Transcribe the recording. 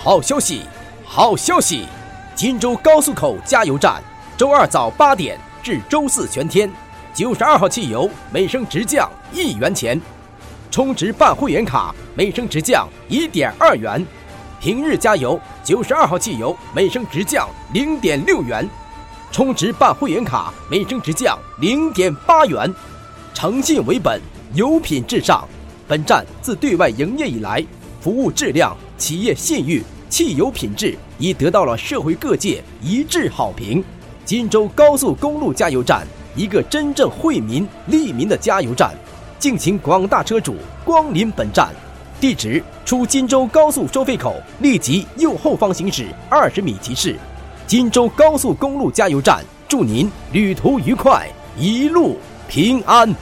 好消息，好消息！荆州高速口加油站，周二早八点至周四全天，九十二号汽油每升直降一元钱，充值办会员卡每升直降一点二元，平日加油九十二号汽油每升直降零点六元，充值办会员卡每升直降零点八元，诚信为本，油品至上。本站自对外营业以来，服务质量、企业信誉、汽油品质已得到了社会各界一致好评。荆州高速公路加油站，一个真正惠民利民的加油站，敬请广大车主光临本站。地址：出荆州高速收费口立即右后方行驶二十米即是。荆州高速公路加油站，祝您旅途愉快，一路平安。